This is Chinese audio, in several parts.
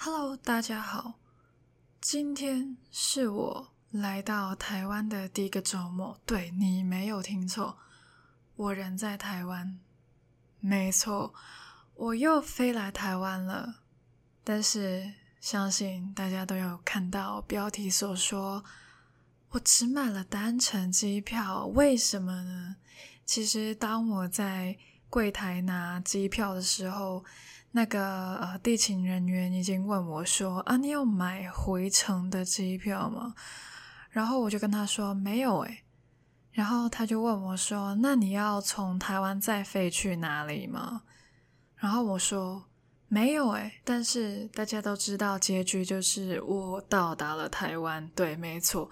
Hello，大家好，今天是我来到台湾的第一个周末。对，你没有听错，我人在台湾。没错，我又飞来台湾了。但是相信大家都有看到标题所说，我只买了单程机票。为什么呢？其实当我在柜台拿机票的时候，那个呃地勤人员已经问我说：“啊，你有买回程的机票吗？”然后我就跟他说：“没有诶。”然后他就问我说：“那你要从台湾再飞去哪里吗？”然后我说：“没有诶。”但是大家都知道结局就是我到达了台湾。对，没错。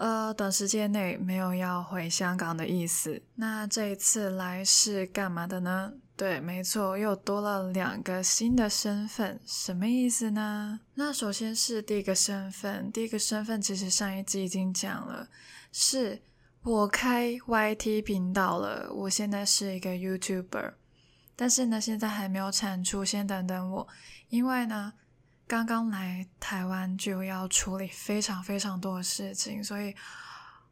呃，短时间内没有要回香港的意思。那这一次来是干嘛的呢？对，没错，又多了两个新的身份，什么意思呢？那首先是第一个身份，第一个身份其实上一集已经讲了，是我开 YT 频道了，我现在是一个 YouTuber，但是呢，现在还没有产出，先等等我，因为呢。刚刚来台湾就要处理非常非常多的事情，所以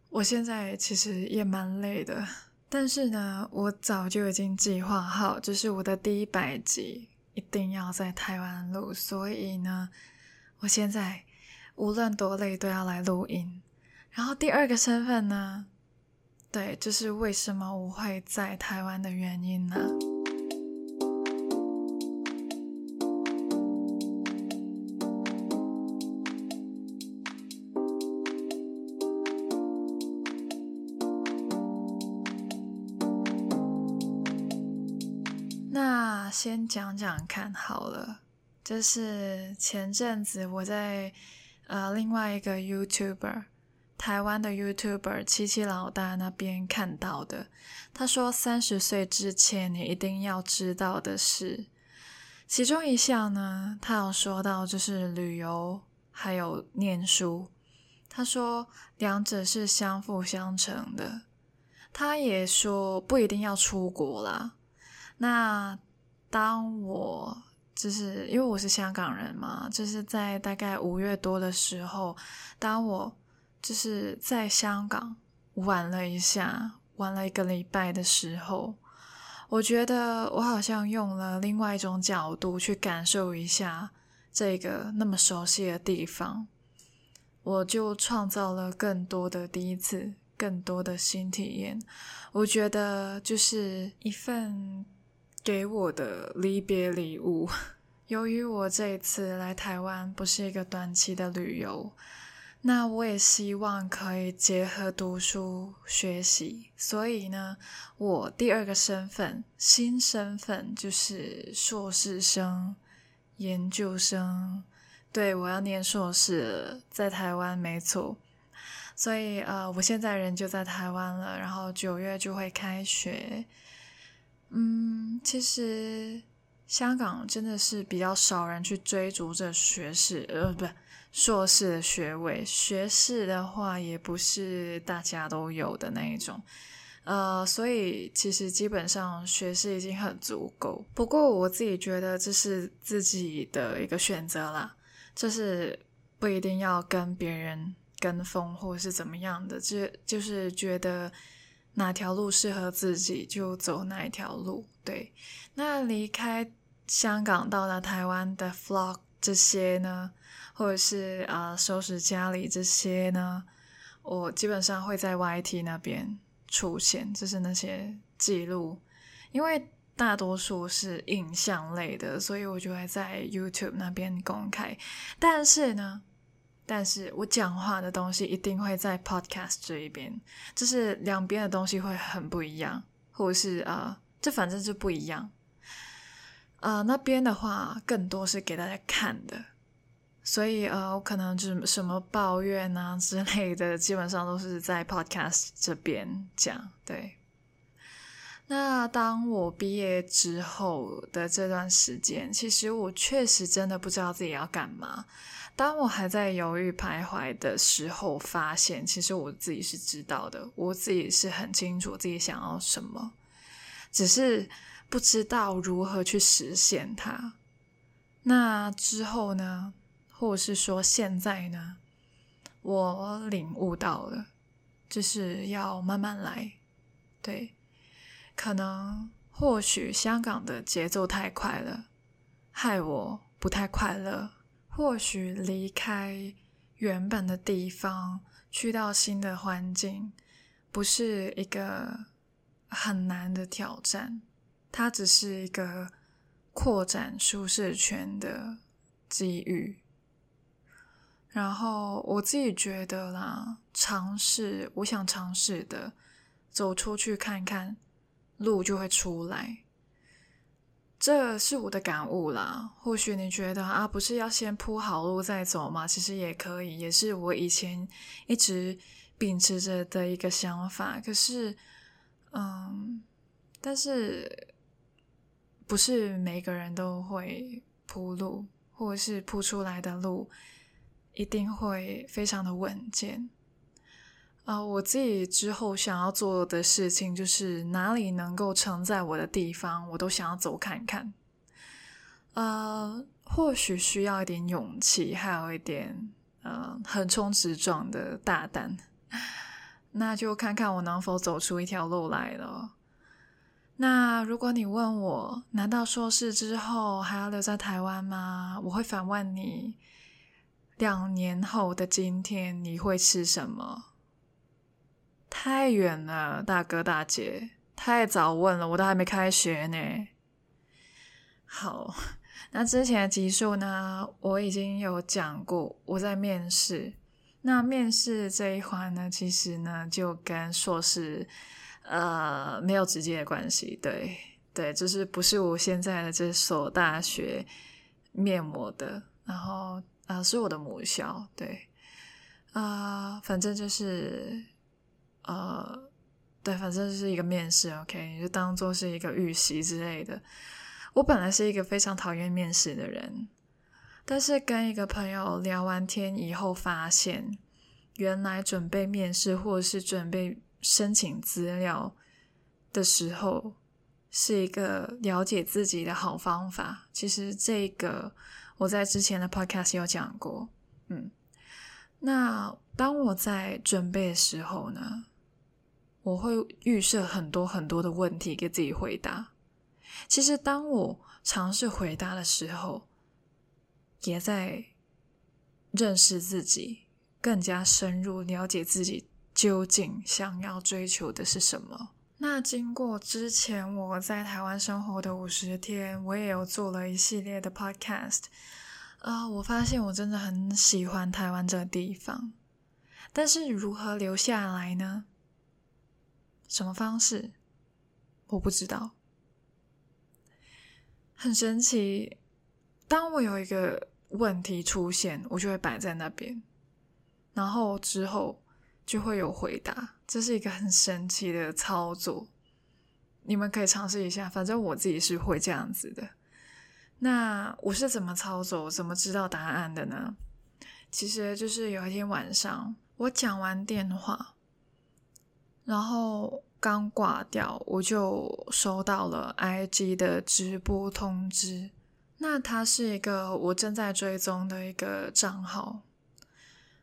我现在其实也蛮累的。但是呢，我早就已经计划好，就是我的第一百集一定要在台湾录，所以呢，我现在无论多累都要来录音。然后第二个身份呢，对，就是为什么我会在台湾的原因呢？先讲讲看好了，就是前阵子我在呃另外一个 YouTuber，台湾的 YouTuber 七七老大那边看到的。他说三十岁之前你一定要知道的事，其中一项呢，他有说到就是旅游还有念书。他说两者是相辅相成的。他也说不一定要出国啦，那。当我就是因为我是香港人嘛，就是在大概五月多的时候，当我就是在香港玩了一下，玩了一个礼拜的时候，我觉得我好像用了另外一种角度去感受一下这个那么熟悉的地方，我就创造了更多的第一次，更多的新体验。我觉得就是一份。给我的离别礼物。由于我这一次来台湾不是一个短期的旅游，那我也希望可以结合读书学习，所以呢，我第二个身份，新身份就是硕士生、研究生。对，我要念硕士，在台湾没错。所以呃，我现在人就在台湾了，然后九月就会开学。嗯，其实香港真的是比较少人去追逐着学士，呃，不，硕士的学位。学士的话，也不是大家都有的那一种，呃，所以其实基本上学士已经很足够。不过我自己觉得这是自己的一个选择啦，就是不一定要跟别人跟风或是怎么样的，就就是觉得。哪条路适合自己就走哪一条路。对，那离开香港到了台湾的 vlog 这些呢，或者是啊、收拾家里这些呢，我基本上会在 YT 那边出现，就是那些记录，因为大多数是影像类的，所以我就会在 YouTube 那边公开。但是呢。但是我讲话的东西一定会在 Podcast 这一边，就是两边的东西会很不一样，或者是啊、这反正就不一样。呃，那边的话更多是给大家看的，所以呃，我可能就是什么抱怨啊之类的，基本上都是在 Podcast 这边讲。对，当我毕业之后的这段时间，其实我确实真的不知道自己要干嘛。当我还在犹豫徘徊的时候，发现其实我自己是知道的，我自己是很清楚自己想要什么，只是不知道如何去实现它。那之后呢，或者是说现在呢，我领悟到了，就是要慢慢来。对，可能或许香港的节奏太快了，害我不太快乐。或许离开原本的地方，去到新的环境，不是一个很难的挑战，它只是一个扩展舒适圈的机遇。然后我自己觉得啦，尝试，我想尝试的，走出去看看，路就会出来。这是我的感悟啦。或许你觉得啊，不是要先铺好路再走吗？其实也可以，也是我以前一直秉持着的一个想法。可是，嗯，但是不是每个人都会铺路，或者是铺出来的路一定会非常的稳健。啊、我自己之后想要做的事情，就是哪里能够承载我的地方，我都想要走看看。呃，或许需要一点勇气，还有一点呃横冲直撞的大胆。那就看看我能否走出一条路来了。那如果你问我，难道硕士之后还要留在台湾吗？我会反问你：两年后的今天，你会吃什么？太远了，大哥大姐，太早问了，我都还没开学呢。好，那之前的集数呢，我已经有讲过，我在面试。那面试这一环呢，其实呢，就跟硕士呃没有直接的关系。对对，就是不是我现在的这所大学面膜的，然后啊、是我的母校。对啊、反正就是。呃，对，反正是一个面试，OK，你就当做是一个预习之类的。我本来是一个非常讨厌面试的人，但是跟一个朋友聊完天以后，发现原来准备面试或者是准备申请资料的时候，是一个了解自己的好方法。其实这个我在之前的 Podcast 有讲过，嗯，那当我在准备的时候呢，我会预设很多很多的问题给自己回答。其实，当我尝试回答的时候，也在认识自己，更加深入了解自己究竟想要追求的是什么。那经过之前我在台湾生活的五十天，我也有做了一系列的 podcast。啊、我发现我真的很喜欢台湾这个地方，但是如何留下来呢？什么方式？我不知道。很神奇，当我有一个问题出现，我就会摆在那边，然后之后就会有回答。这是一个很神奇的操作，你们可以尝试一下。反正我自己是会这样子的。那我是怎么操作、怎么知道答案的呢？其实就是有一天晚上，我讲完电话。然后刚挂掉，我就收到了 IG 的直播通知。那它是一个我正在追踪的一个账号，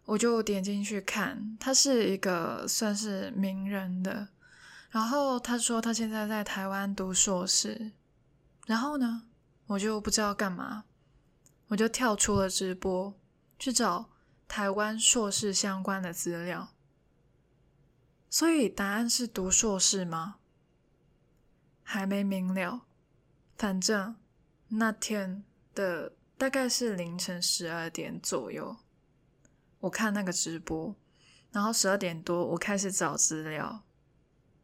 我就点进去看。他是一个算是名人的，然后他说他现在在台湾读硕士。然后呢，我就不知道干嘛，我就跳出了直播，去找台湾硕士相关的资料。所以答案是读硕士吗？还没明了。反正那天的大概是凌晨十二点左右，我看那个直播，然后十二点多我开始找资料，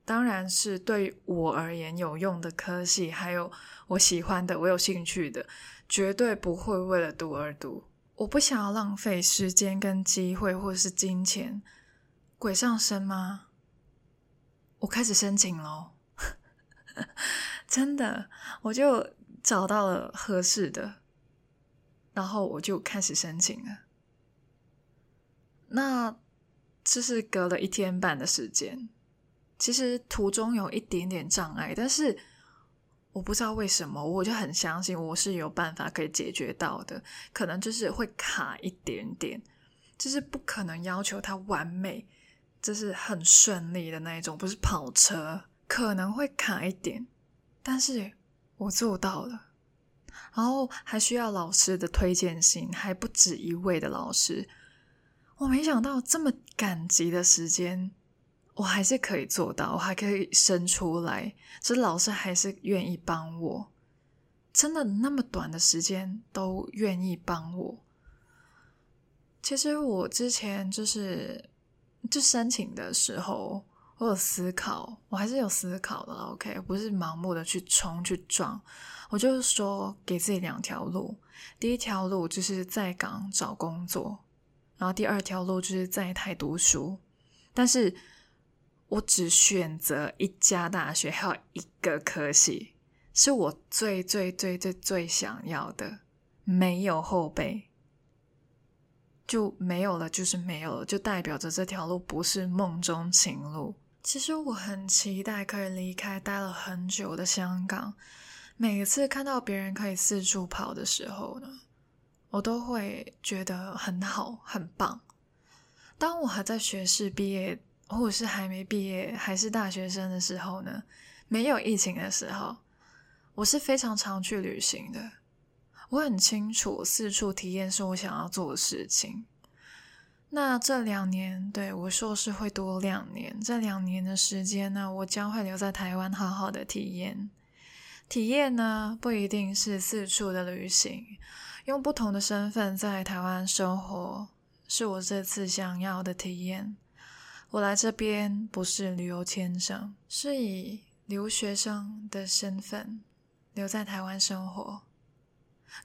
当然是对我而言有用的科系，还有我喜欢的、我有兴趣的，绝对不会为了读而读。我不想要浪费时间跟机会，或是金钱，鬼上身吗？我开始申请咯，真的，我就找到了合适的，然后我就开始申请了。那这是隔了一天半的时间，其实途中有一点点障碍，但是我不知道为什么，我就很相信我是有办法可以解决到的，可能就是会卡一点点，就是不可能要求它完美，就是很顺利的那一种，不是跑车，可能会卡一点，但是我做到了，然后还需要老师的推荐信，还不止一位的老师，我没想到这么赶急的时间。我还是可以做到，我还可以生出来，这老师还是愿意帮我，真的那么短的时间都愿意帮我。其实我之前就是就申请的时候，我有思考，我还是有思考的，OK，不是盲目的去冲去撞。我就是说，给自己两条路，第一条路就是在港找工作，然后第二条路就是在台读书，但是。我只选择一家大学，还有一个科系，是我最最最最最想要的，没有后备，就没有了，就是没有了，就代表着这条路不是梦中情路。其实我很期待可以离开待了很久的香港，每次看到别人可以四处跑的时候呢，我都会觉得很好，很棒。当我还在学士毕业。或者是还没毕业，还是大学生的时候呢，没有疫情的时候，我是非常常去旅行的。我很清楚四处体验是我想要做的事情。那这两年，对，我硕士会多两年，这两年的时间呢，我将会留在台湾，好好的体验。体验呢，不一定是四处的旅行，用不同的身份在台湾生活，是我这次想要的体验。我来这边不是旅游签证，是以留学生的身份留在台湾生活。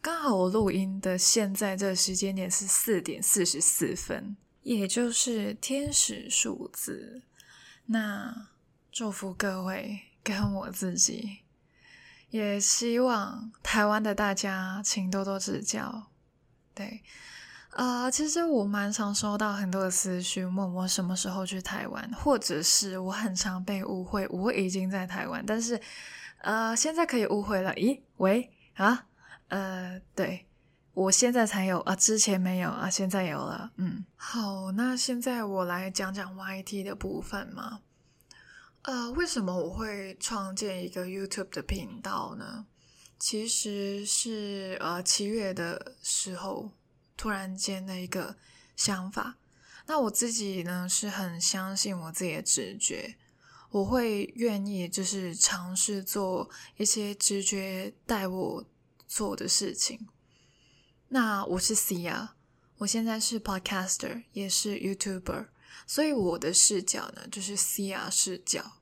刚好我录音的现在这个时间点是四点四十四分，也就是天使数字。那祝福各位跟我自己，也希望台湾的大家请多多指教。对。啊其实我蛮常收到很多的私讯，问我什么时候去台湾，或者是我很常被误会，我已经在台湾，但是，呃，现在可以误会了。咦，喂，啊，呃，对，我现在才有啊，之前没有啊，现在有了。嗯，好，那现在我来讲讲 YT 的部分嘛。呃，为什么我会创建一个 YouTube 的频道呢？其实是呃七月的时候。突然间的一个想法，那我自己呢是很相信我自己的直觉，我会愿意就是尝试做一些直觉带我做的事情。那我是 Cia，我现在是 Podcaster，也是 YouTuber，所以我的视角呢就是 Cia 视角。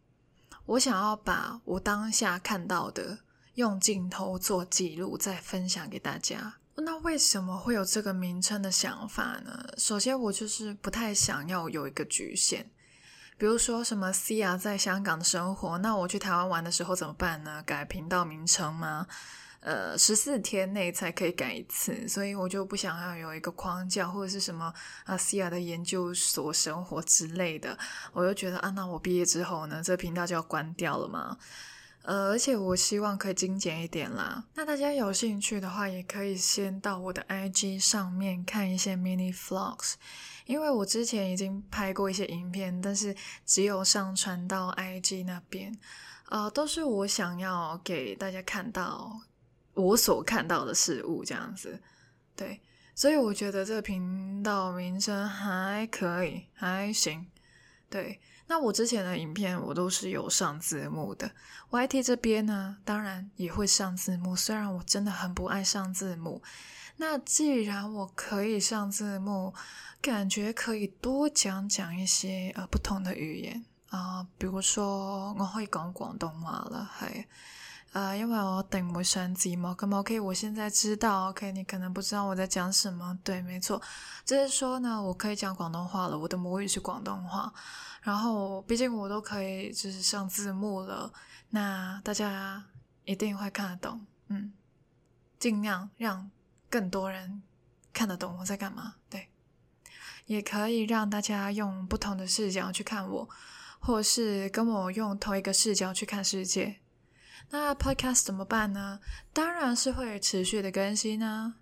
我想要把我当下看到的用镜头做记录，再分享给大家。那为什么会有这个名称的想法呢？首先，我就是不太想要有一个局限，比如说什么 Cia 在香港的生活，那我去台湾玩的时候怎么办呢？改频道名称吗？呃，十四天内才可以改一次，所以我就不想要有一个框架或者是什么啊 Sia 的研究所生活之类的，我就觉得啊，那我毕业之后呢，这频道就要关掉了嘛。呃，而且我希望可以精简一点啦。那大家有兴趣的话，也可以先到我的 IG 上面看一些 mini vlogs，因为我之前已经拍过一些影片，但是只有上传到 IG 那边，呃，都是我想要给大家看到我所看到的事物这样子。对，所以我觉得这个频道名称还可以，还行。对。那我之前的影片我都是有上字幕的，YT 这边呢，当然也会上字幕。虽然我真的很不爱上字幕，那既然我可以上字幕，感觉可以多讲讲一些呃不同的语言啊、比如说我可以讲广东话了，系，呃，因为我定唔会上字幕，咁 OK，我现在知道，OK，你可能不知道我在讲什么，对，没错，就是说呢，我可以讲广东话了，我的母语是广东话。然后，毕竟我都可以就是上字幕了，那大家一定会看得懂，嗯，尽量让更多人看得懂我在干嘛，对，也可以让大家用不同的视角去看我，或是跟我用同一个视角去看世界。那 Podcast 怎么办呢？当然是会持续的更新呢、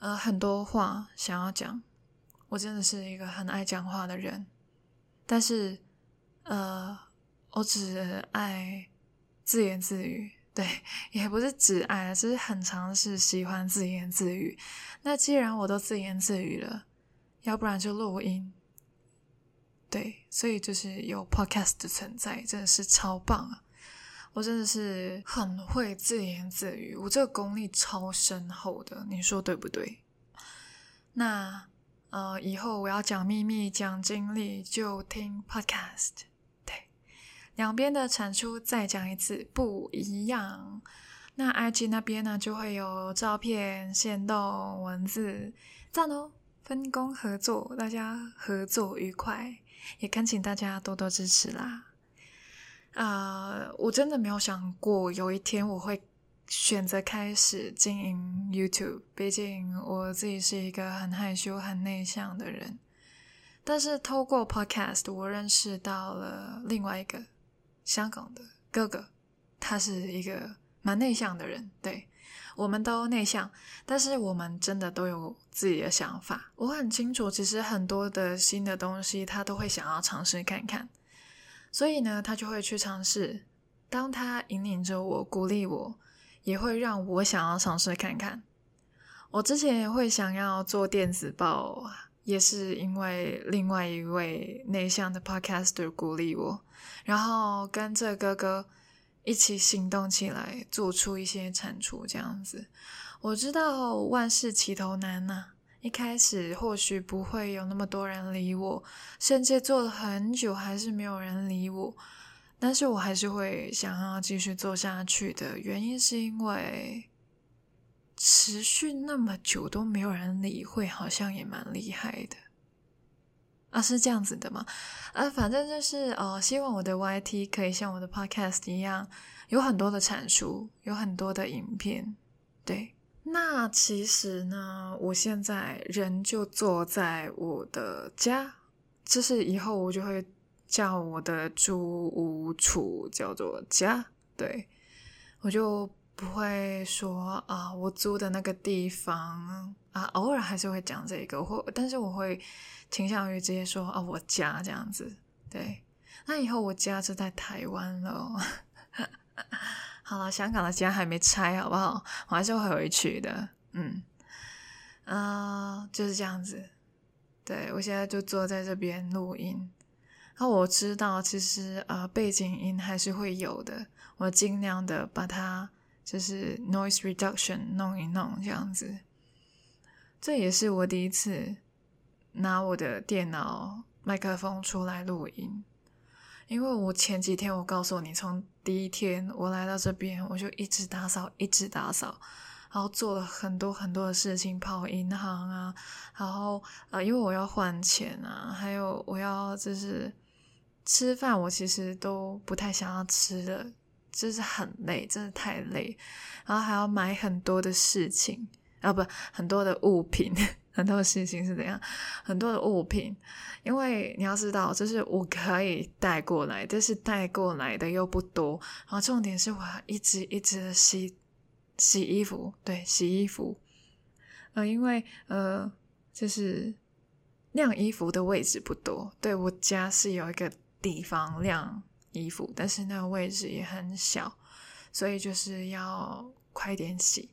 呃，很多话想要讲，我真的是一个很爱讲话的人，但是呃，我只爱自言自语。对，也不是只爱，只是很常是喜欢自言自语。那既然我都自言自语了，要不然就录音。对，所以就是有 podcast 的存在，真的是超棒啊！我真的是很会自言自语，我这个功力超深厚的，你说对不对？那呃，以后我要讲秘密、讲经历，就听 podcast。对，两边的产出再讲一次不一样。那 IG 那边呢，就会有照片、限动、文字，赞哦！分工合作，大家合作愉快。也恳请大家多多支持啦！啊、我真的没有想过有一天我会选择开始经营 YouTube，毕竟我自己是一个很害羞、很内向的人。但是透过 Podcast，我认识到了另外一个香港的哥哥，他是一个蛮内向的人，对。我们都内向，但是我们真的都有自己的想法。我很清楚，其实很多的新的东西，他都会想要尝试看看。所以呢，他就会去尝试。当他引领着我、鼓励我，也会让我想要尝试看看。我之前也会想要做电子报，也是因为另外一位内向的 podcaster 鼓励我，然后跟着哥哥。一起行动起来，做出一些产出，这样子。我知道万事起头难呐，一开始或许不会有那么多人理我，甚至做了很久还是没有人理我，但是我还是会想要继续做下去的原因，是因为持续那么久都没有人理会，好像也蛮厉害的。啊，是这样子的吗？啊，反正就是呃，希望我的 YT 可以像我的 Podcast 一样，有很多的产出，有很多的影片。对，那其实呢，我现在人就坐在我的家，就是以后我就会叫我的租屋处叫做家。对，我就不会说啊，我租的那个地方啊，偶尔还是会讲这个，或但是我会。倾向于直接说啊，我家这样子，对。那以后我家就在台湾了。好了，香港的家还没拆，好不好？我还是会回去的。嗯，啊、就是这样子。对，我现在就坐在这边录音。那我知道，其实啊、呃，背景音还是会有的。我尽量的把它就是 noise reduction 弄一弄，这样子。这也是我第一次。拿我的电脑麦克风出来录音，因为我前几天我告诉你，从第一天我来到这边，我就一直打扫，一直打扫，然后做了很多很多的事情，跑银行啊，然后呃，因为我要换钱啊，还有我要就是吃饭，我其实都不太想要吃的，就是很累，真的太累，然后还要买很多的事情啊，不，很多的物品。很多的事情是怎样，很多的物品，因为你要知道，就是我可以带过来，但是带过来的又不多。然后重点是我要一直一直的洗洗衣服，对，洗衣服。呃，因为呃，就是晾衣服的位置不多，对，我家是有一个地方晾衣服，但是那个位置也很小，所以就是要快点洗，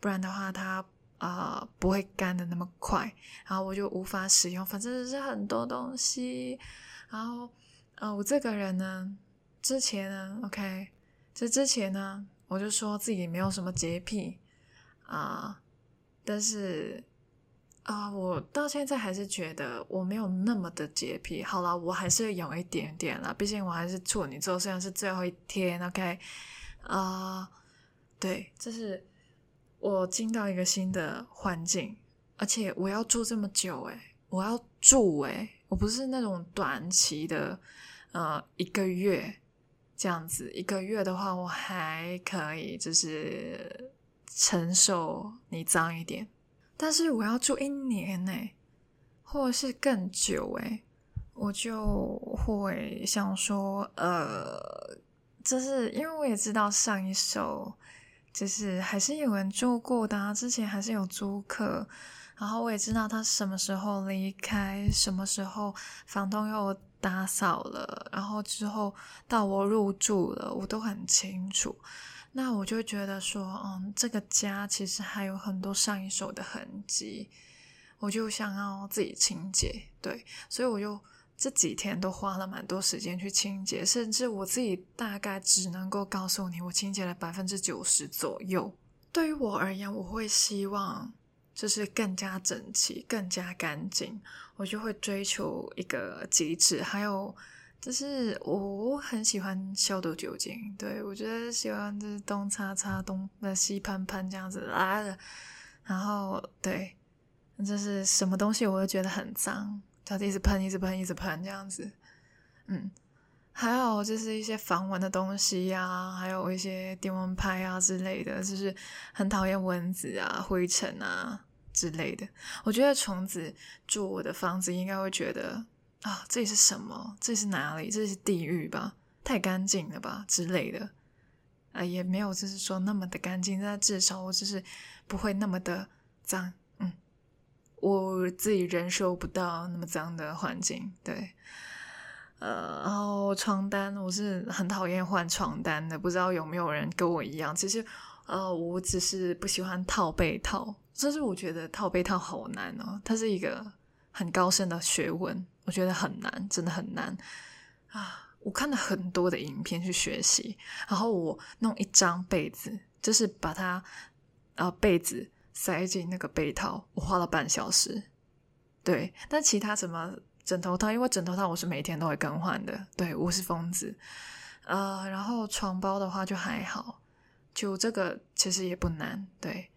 不然的话它。啊、不会干的那么快，然后我就无法使用。反正是很多东西，然后，呃，我这个人呢，之前呢，OK，这之前呢，我就说自己没有什么洁癖啊、但是啊、我到现在还是觉得我没有那么的洁癖。好了，我还是有一点点啦，毕竟我还是处女座，虽然是最后一天，OK，啊、对，这是。我进到一个新的环境，而且我要住这么久，诶，我要住，诶，我不是那种短期的，呃，一个月这样子，一个月的话我还可以，就是承受你脏一点，但是我要住一年，诶，或者是更久，诶，我就会想说，呃。就是因为我也知道上一首就是还是有人住过的啊，之前还是有租客，然后我也知道他什么时候离开，什么时候房东又打扫了，然后之后到我入住了，我都很清楚。那我就觉得说，嗯，这个家其实还有很多上一手的痕迹，我就想要自己清洁，对，所以我就这几天都花了蛮多时间去清洁，甚至我自己大概只能够告诉你，我清洁了百分之九十左右。对于我而言，我会希望就是更加整齐、更加干净，我就会追求一个极致，还有。就是我很喜欢消毒酒精，对，我觉得喜欢就是东擦擦东那西喷喷这样子来的，然后对，就是什么东西我都觉得很脏，就一直喷一直喷一直喷这样子，嗯，还有就是一些防蚊的东西呀、还有一些电蚊拍啊之类的，就是很讨厌蚊子啊、灰尘啊之类的。我觉得虫子住我的房子应该会觉得。啊，这里是什么？这是哪里？这是地狱吧？太干净了吧之类的。啊，也没有，就是说那么的干净，但至少我就是不会那么的脏。我自己忍受不到那么脏的环境。对，呃，然后床单，我是很讨厌换床单的。不知道有没有人跟我一样？其实，呃，我只是不喜欢套被套。但是我觉得套被套好难哦，它是一个很高深的学问。我觉得很难，真的很难啊！我看了很多的影片去学习，然后我弄一张被子，就是把它呃被子塞进那个被套，我花了半小时。对，但其他什么枕头套，因为枕头套我是每天都会更换的。对，我是疯子。呃，然后床包的话就还好，就这个其实也不难。对，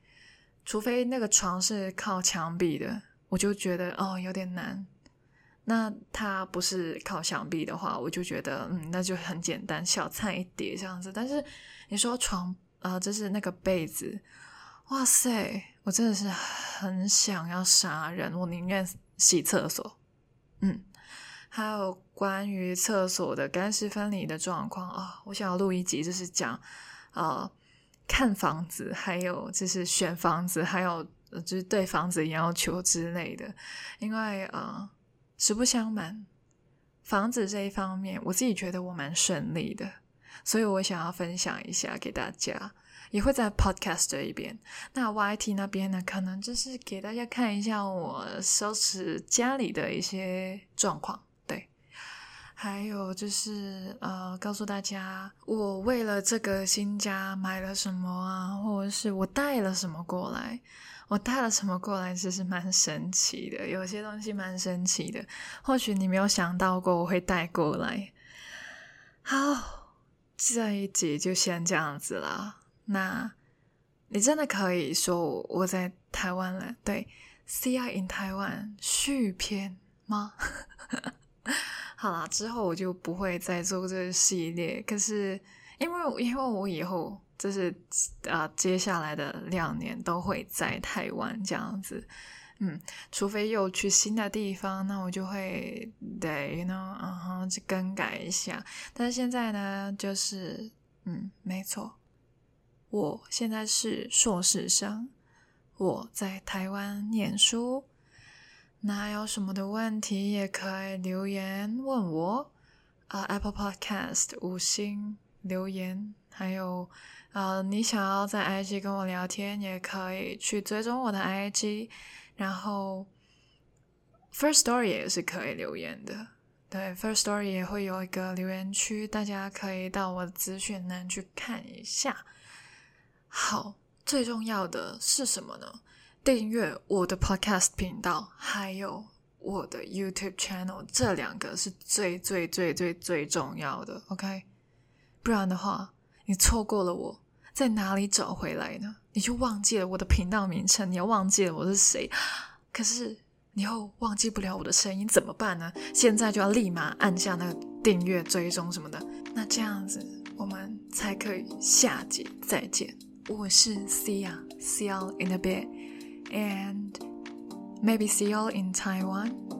除非那个床是靠墙壁的，我就觉得哦有点难。那它不是靠墙壁的话，我就觉得嗯，那就很简单，小菜一碟这样子。但是你说床啊、呃，就是那个被子，哇塞，我真的是很想要杀人，我宁愿洗厕所。嗯，还有关于厕所的干湿分离的状况啊，我想要录一集，就是讲啊、看房子，还有就是选房子，还有就是对房子要求之类的，因为啊。呃实不相瞒，房子这一方面，我自己觉得我蛮顺利的，所以我想要分享一下给大家，也会在 Podcast 这一边。那 YT 那边呢，可能就是给大家看一下我收拾家里的一些状况，对，还有就是呃，告诉大家我为了这个新家买了什么啊，或者是我带了什么过来。我带了什么过来，其实蛮神奇的。有些东西蛮神奇的，或许你没有想到过我会带过来。好，这一集就先这样子了。那你真的可以说我在台湾了？对，CI in Taiwan 续篇吗？好啦，之后我就不会再做这个系列。可是因为因为我以后。就是啊，接下来的两年都会在台湾这样子，嗯，除非又去新的地方，那我就会对，you know，嗯哼，去更改一下。但是现在呢，就是，嗯，没错，我现在是硕士生，我在台湾念书。那有什么的问题也可以留言问我，啊，Apple Podcast 五星留言，还有。啊，你想要在 IG 跟我聊天，也可以去追踪我的 IG，然后 First Story 也是可以留言的。对，First Story 也会有一个留言区，大家可以到我的资讯栏去看一下。好，最重要的是什么呢？订阅我的 Podcast 频道，还有我的 YouTube Channel，这两个是最最最最最重要的。OK，不然的话，你错过了我。在哪里找回来呢？你就忘记了我的频道名称，你要忘记了我是谁。可是你又忘记不了我的声音，怎么办呢？现在就要立马按下那个订阅、追踪什么的。那这样子，我们才可以下集再见。我是 Sia，See you in a bit，and maybe see you in Taiwan。